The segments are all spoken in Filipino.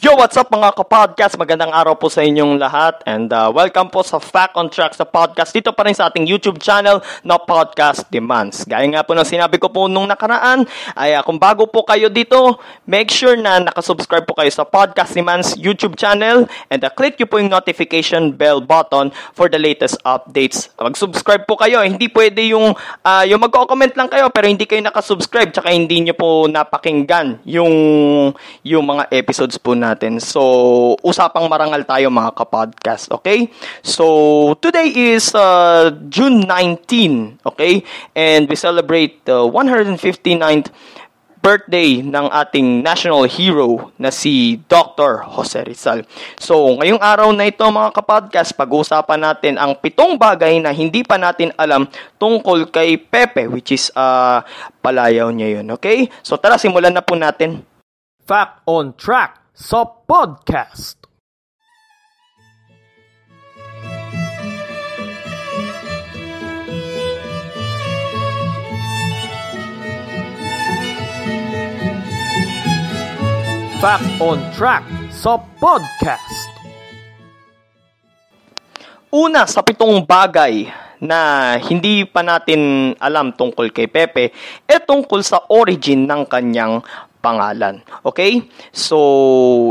Yo, what's up mga kapodcast? Magandang araw po sa inyong lahat and uh, welcome po sa Fact on Track sa podcast dito pa rin sa ating YouTube channel na Podcast Demands. Gaya nga po ng sinabi ko po nung nakaraan, ay uh, kung bago po kayo dito, make sure na nakasubscribe po kayo sa Podcast Demands YouTube channel and uh, click nyo po yung notification bell button for the latest updates. Mag-subscribe po kayo. Hindi pwede yung, uh, yung mag-comment lang kayo pero hindi kayo nakasubscribe tsaka hindi nyo po napakinggan yung, yung mga episodes po na natin. So, usapang marangal tayo mga kapodcast, okay? So, today is uh, June 19, okay? And we celebrate the 159th birthday ng ating national hero na si Dr. Jose Rizal. So, ngayong araw na ito mga kapodcast, pag-uusapan natin ang pitong bagay na hindi pa natin alam tungkol kay Pepe, which is uh, palayaw niya yun. Okay? So, tara, simulan na po natin. Fact on Track sa podcast. Fact on Track sa podcast. Una sa pitong bagay na hindi pa natin alam tungkol kay Pepe, e tungkol sa origin ng kanyang pangalan. Okay? So,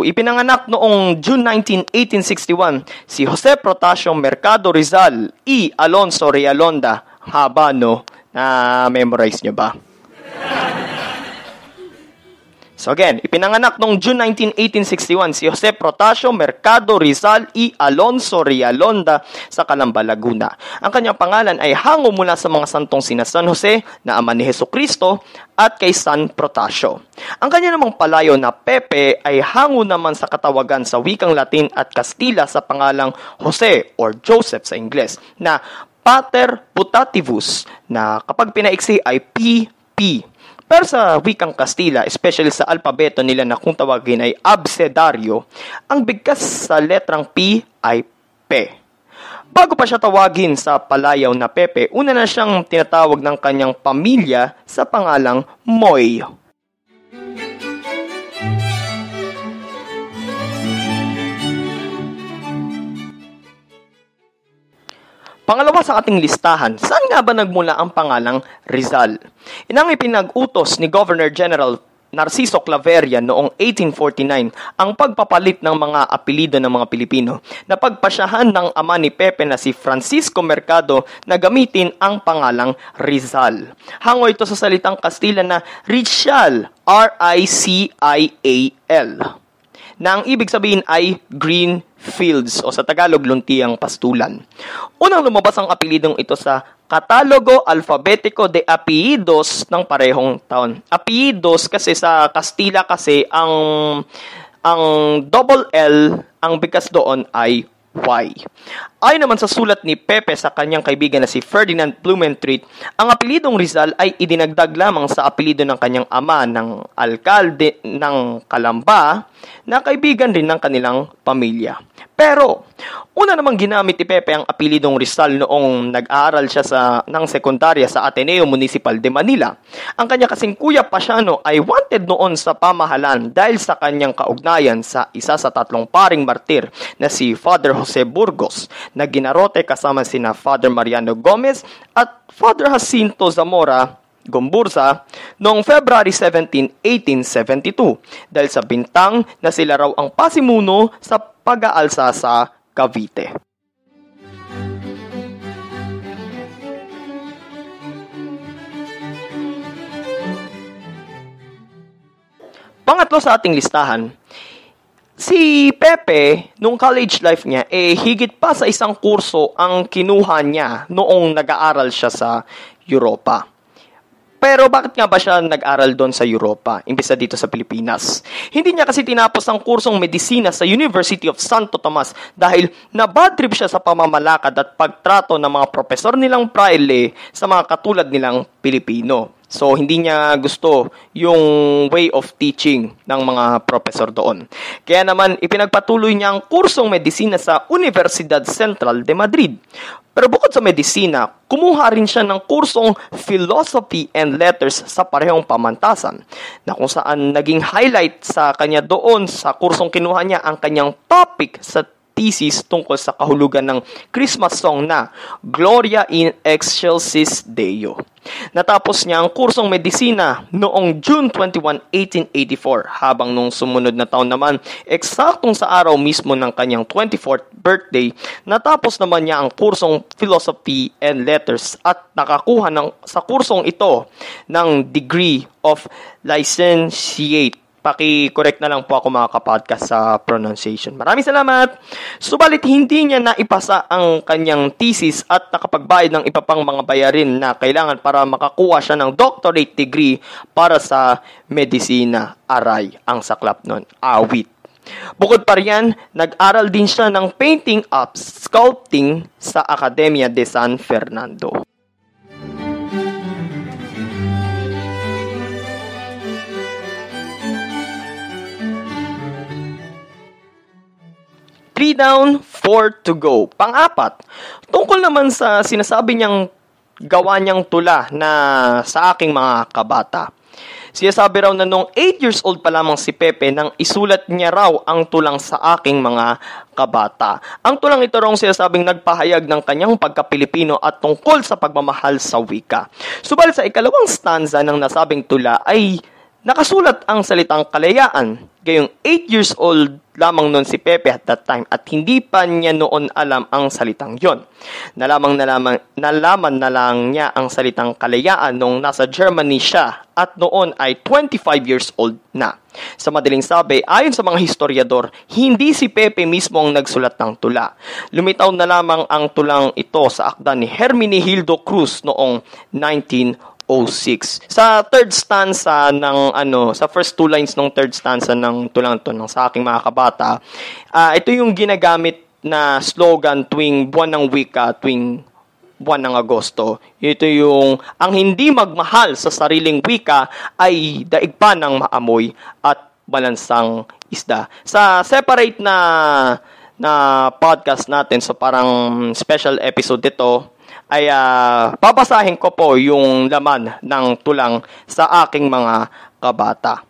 ipinanganak noong June 19, 1861 si Jose Protasio Mercado Rizal E. Alonso Rialonda. Haba, no? Na-memorize nyo ba? So again, ipinanganak noong June 19, 1861 si Jose Protasio Mercado Rizal y Alonso Rialonda sa Calamba, Laguna. Ang kanyang pangalan ay hango mula sa mga santong sina San Jose na ama ni Heso Kristo at kay San Protasio. Ang kanya namang palayo na Pepe ay hango naman sa katawagan sa wikang Latin at Kastila sa pangalang Jose or Joseph sa Ingles na Pater Putativus na kapag pinaiksi ay PP pero sa wikang Kastila, especially sa alpabeto nila na kung tawagin ay abcedario, ang bigkas sa letrang P ay P. Bago pa siya tawagin sa palayaw na Pepe, una na siyang tinatawag ng kanyang pamilya sa pangalang Moy. Pangalawa sa ating listahan, saan nga ba nagmula ang pangalang Rizal? Inang ipinag-utos ni Governor General Narciso Claveria noong 1849 ang pagpapalit ng mga apelido ng mga Pilipino na pagpasyahan ng ama ni Pepe na si Francisco Mercado na gamitin ang pangalang Rizal. Hango ito sa salitang Kastila na Rizal, R-I-C-I-A-L, na ang ibig sabihin ay green fields o sa Tagalog luntiang pastulan. Unang lumabas ang apelidong ito sa Katalogo Alfabetico de Apellidos ng parehong taon. Apellidos kasi sa Kastila kasi ang ang double L ang bigkas doon ay Y. Ayon naman sa sulat ni Pepe sa kanyang kaibigan na si Ferdinand Blumentritt, ang apelidong Rizal ay idinagdag lamang sa apelido ng kanyang ama ng alkalde ng Kalamba na kaibigan rin ng kanilang pamilya. Pero, una namang ginamit ni Pepe ang apelidong Rizal noong nag-aaral siya sa, ng sekundarya sa Ateneo Municipal de Manila. Ang kanya kasing kuya Pasiano ay wanted noon sa pamahalan dahil sa kanyang kaugnayan sa isa sa tatlong paring martir na si Father Jose Burgos na ginarote kasama sina Father Mariano Gomez at Father Jacinto Zamora Gombursa noong February 17, 1872 dahil sa bintang na sila raw ang pasimuno sa pag-aalsa sa Cavite. Pangatlo sa ating listahan, si Pepe, nung college life niya, eh higit pa sa isang kurso ang kinuha niya noong nag-aaral siya sa Europa. Pero bakit nga ba siya nag-aral doon sa Europa, imbesa dito sa Pilipinas? Hindi niya kasi tinapos ang kursong medisina sa University of Santo Tomas dahil nabad trip siya sa pamamalakad at pagtrato ng mga profesor nilang praile sa mga katulad nilang Pilipino. So, hindi niya gusto yung way of teaching ng mga professor doon. Kaya naman, ipinagpatuloy niya ang kursong medisina sa Universidad Central de Madrid. Pero bukod sa medisina, kumuha rin siya ng kursong Philosophy and Letters sa parehong pamantasan, na kung saan naging highlight sa kanya doon sa kursong kinuha niya ang kanyang topic sa thesis tungkol sa kahulugan ng Christmas song na Gloria in Excelsis Deo. Natapos niya ang kursong medisina noong June 21, 1884 habang nung sumunod na taon naman, eksaktong sa araw mismo ng kanyang 24th birthday, natapos naman niya ang kursong Philosophy and Letters at nakakuha ng, sa kursong ito ng degree of licentiate Paki-correct na lang po ako mga kapodcast sa pronunciation. Maraming salamat! Subalit hindi niya naipasa ang kanyang thesis at nakapagbayad ng iba pang mga bayarin na kailangan para makakuha siya ng doctorate degree para sa medisina. Aray ang saklap nun. Awit. Bukod pa riyan, nag-aral din siya ng painting at sculpting sa Academia de San Fernando. 3 down, 4 to go. Pang-apat, tungkol naman sa sinasabi niyang gawa niyang tula na sa aking mga kabata. Siya sabi raw na noong 8 years old pa lamang si Pepe nang isulat niya raw ang tulang sa aking mga kabata. Ang tulang ito raw sinasabing nagpahayag ng kanyang pagka-Pilipino at tungkol sa pagmamahal sa wika. Subalit sa ikalawang stanza ng nasabing tula ay nakasulat ang salitang kalayaan. Gayong 8 years old lamang noon si Pepe at that time at hindi pa niya noon alam ang salitang yon. Nalamang nalaman, nalaman na lang niya ang salitang kalayaan nung nasa Germany siya at noon ay 25 years old na. Sa madaling sabi, ayon sa mga historiador, hindi si Pepe mismo ang nagsulat ng tula. Lumitaw na lamang ang tulang ito sa akda ni Hermenegildo Cruz noong 19 06. Sa third stanza ng ano, sa first two lines ng third stanza ng tulang to ng sa aking mga kabata, uh, ito yung ginagamit na slogan tuwing buwan ng wika, tuwing buwan ng Agosto. Ito yung ang hindi magmahal sa sariling wika ay daig pa ng maamoy at balansang isda. Sa separate na na podcast natin, so parang special episode ito, ay uh, babasahin ko po yung laman ng tulang sa aking mga kabata.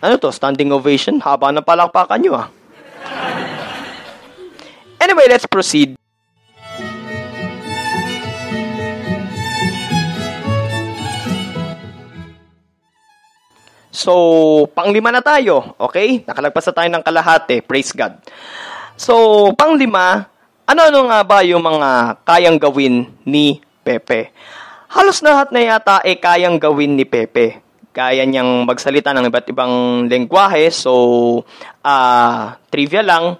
Ano to? Standing ovation? Haba ng palakpakan nyo ah. Anyway, let's proceed. So, panglima na tayo. Okay? Nakalagpas na tayo ng kalahati. Praise God. So, panglima, ano-ano nga ba yung mga kayang gawin ni Pepe? Halos lahat na yata ay kayang gawin ni Pepe. Kaya niyang magsalita ng iba't ibang lengguwahe. So, uh, trivia lang,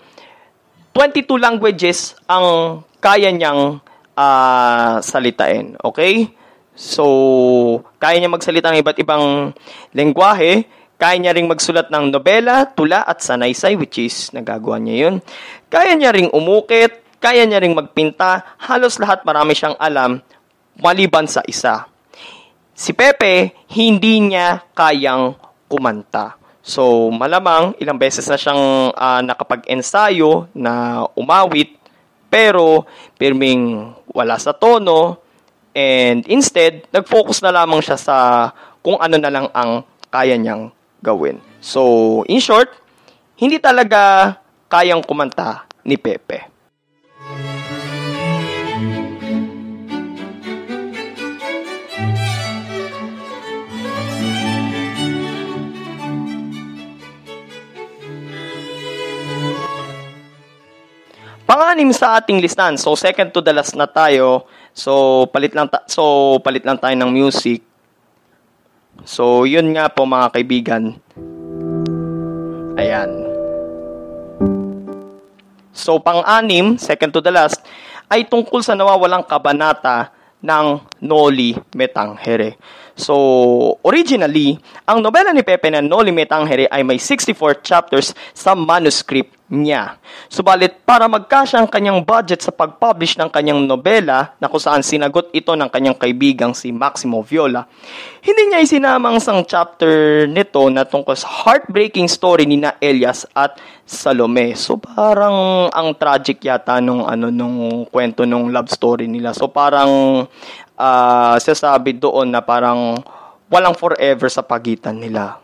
22 languages ang kaya niyang uh, salitain. Okay? So, kaya niya magsalita ng iba't ibang lengguwahe, kaya niya ring magsulat ng nobela, tula at sanaysay, which is nagagawa niya yun. Kaya niya ring umukit, kaya niya ring magpinta, halos lahat marami siyang alam, maliban sa isa. Si Pepe, hindi niya kayang kumanta. So, malamang ilang beses na siyang uh, nakapag-ensayo na umawit, pero pirming wala sa tono, And instead, nag-focus na lamang siya sa kung ano na lang ang kaya niyang gawin. So, in short, hindi talaga kayang kumanta ni Pepe. Panganim sa ating listahan. So second to the last na tayo So, palit lang ta- so palit lang tayo ng music. So, yun nga po mga kaibigan. Ayan. So, pang-anim, second to the last, ay tungkol sa nawawalang kabanata ng Noli Me Tangere. So, originally, ang nobela ni Pepe na Noli Me Tangere ay may 64 chapters sa manuscript niya. Subalit, para magkasya ang kanyang budget sa pag-publish ng kanyang nobela na kung saan sinagot ito ng kanyang kaibigang si Maximo Viola, hindi niya isinamang sang chapter nito na tungkol sa heartbreaking story ni na Elias at Salome. So parang ang tragic yata nung ano nung kwento nung love story nila. So parang uh, sasabi doon na parang walang forever sa pagitan nila.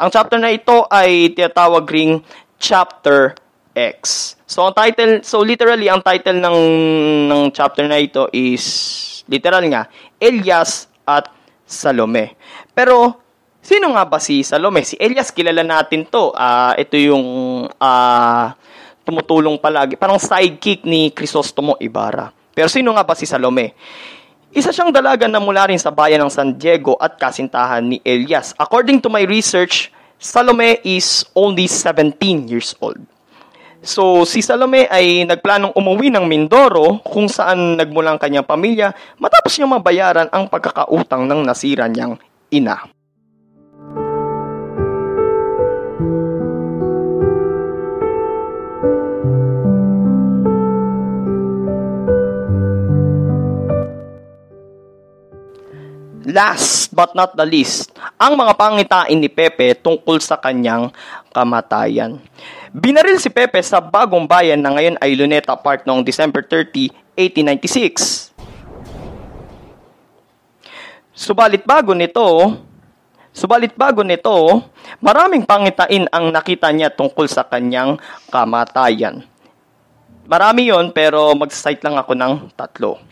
Ang chapter na ito ay tinatawag ring chapter X. So ang title, so literally ang title ng ng chapter na ito is literal nga Elias at Salome. Pero sino nga ba si Salome? Si Elias kilala natin to. Uh, ito yung uh, tumutulong palagi, parang sidekick ni Crisostomo Ibarra. Pero sino nga ba si Salome? Isa siyang dalaga na mula rin sa bayan ng San Diego at kasintahan ni Elias. According to my research, Salome is only 17 years old. So, si Salome ay nagplanong umuwi ng Mindoro kung saan nagmula ang kanyang pamilya matapos niya mabayaran ang pagkakautang ng nasira niyang ina. Last but not the least, ang mga pangitain ni Pepe tungkol sa kanyang kamatayan. Binaril si Pepe sa bagong bayan na ngayon ay Luneta Park noong December 30, 1896. Subalit bago nito, subalit bago nito, maraming pangitain ang nakita niya tungkol sa kanyang kamatayan. Marami yon pero mag-cite lang ako ng tatlo.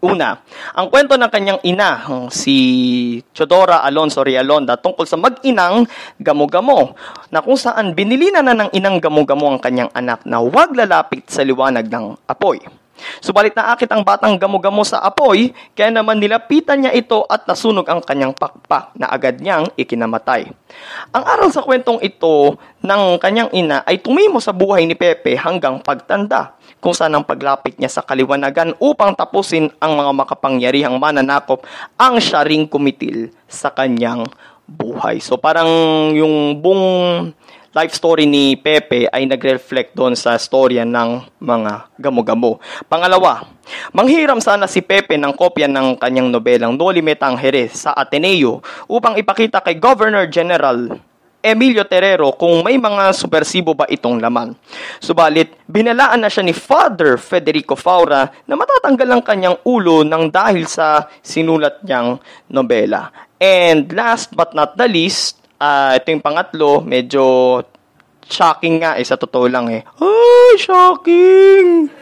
Una, ang kwento ng kanyang ina, si Chodora Alonso Rialonda, tungkol sa mag-inang gamo-gamo, na kung saan binili na ng inang gamo-gamo ang kanyang anak na huwag lalapit sa liwanag ng apoy. Subalit na akit ang batang gamo-gamo sa apoy, kaya naman nilapitan niya ito at nasunog ang kanyang pakpak na agad niyang ikinamatay. Ang aral sa kwentong ito ng kanyang ina ay tumimo sa buhay ni Pepe hanggang pagtanda kung saan ang paglapit niya sa kaliwanagan upang tapusin ang mga makapangyarihang mananakop ang siya kumitil sa kanyang buhay. So parang yung buong life story ni Pepe ay nagre-reflect doon sa storya ng mga gamo-gamo. Pangalawa, manghiram sana si Pepe ng kopya ng kanyang nobelang Noli Me Tangere sa Ateneo upang ipakita kay Governor General Emilio Terrero kung may mga subversibo ba itong laman. Subalit, binalaan na siya ni Father Federico Faura na matatanggal ang kanyang ulo ng dahil sa sinulat niyang nobela. And last but not the least, uh, ito yung pangatlo, medyo shocking nga eh, sa totoo lang eh. Ay, shocking!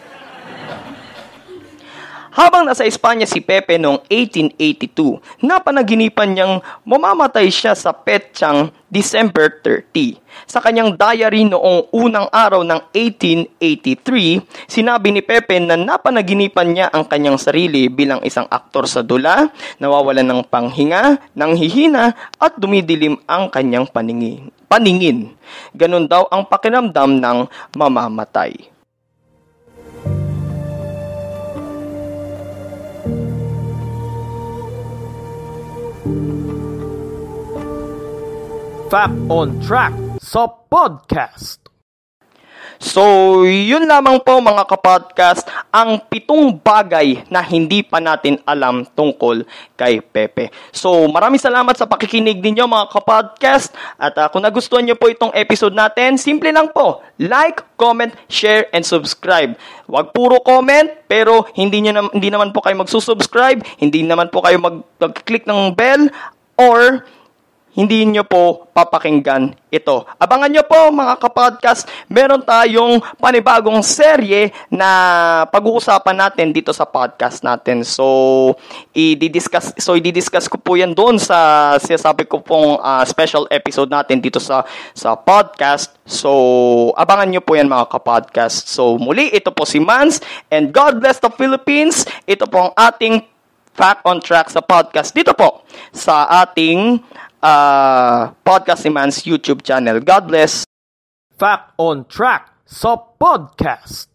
Habang nasa Espanya si Pepe noong 1882, napanaginipan niyang mamamatay siya sa petsang December 30. Sa kanyang diary noong unang araw ng 1883, sinabi ni Pepe na napanaginipan niya ang kanyang sarili bilang isang aktor sa dula, nawawalan ng panghinga, nanghihina at dumidilim ang kanyang paningin. paningin. Ganon daw ang pakiramdam ng mamamatay. Fact on Track sa podcast. So, yun lamang po mga kapodcast ang pitong bagay na hindi pa natin alam tungkol kay Pepe. So, maraming salamat sa pakikinig ninyo mga kapodcast. At uh, kung nagustuhan nyo po itong episode natin, simple lang po, like, comment, share, and subscribe. Huwag puro comment, pero hindi, nyo na, hindi naman po kayo magsusubscribe, hindi naman po kayo mag- mag-click ng bell, or hindi nyo po papakinggan ito. Abangan nyo po mga kapodcast, meron tayong panibagong serye na pag-uusapan natin dito sa podcast natin. So, i-discuss so i-discuss ko po 'yan doon sa sinasabi ko pong uh, special episode natin dito sa sa podcast. So, abangan nyo po 'yan mga kapodcast. So, muli ito po si Mans and God bless the Philippines. Ito po ang ating Fact on Track sa podcast dito po sa ating uh, Podcast ni Man's YouTube channel. God bless. Fact on Track sa podcast.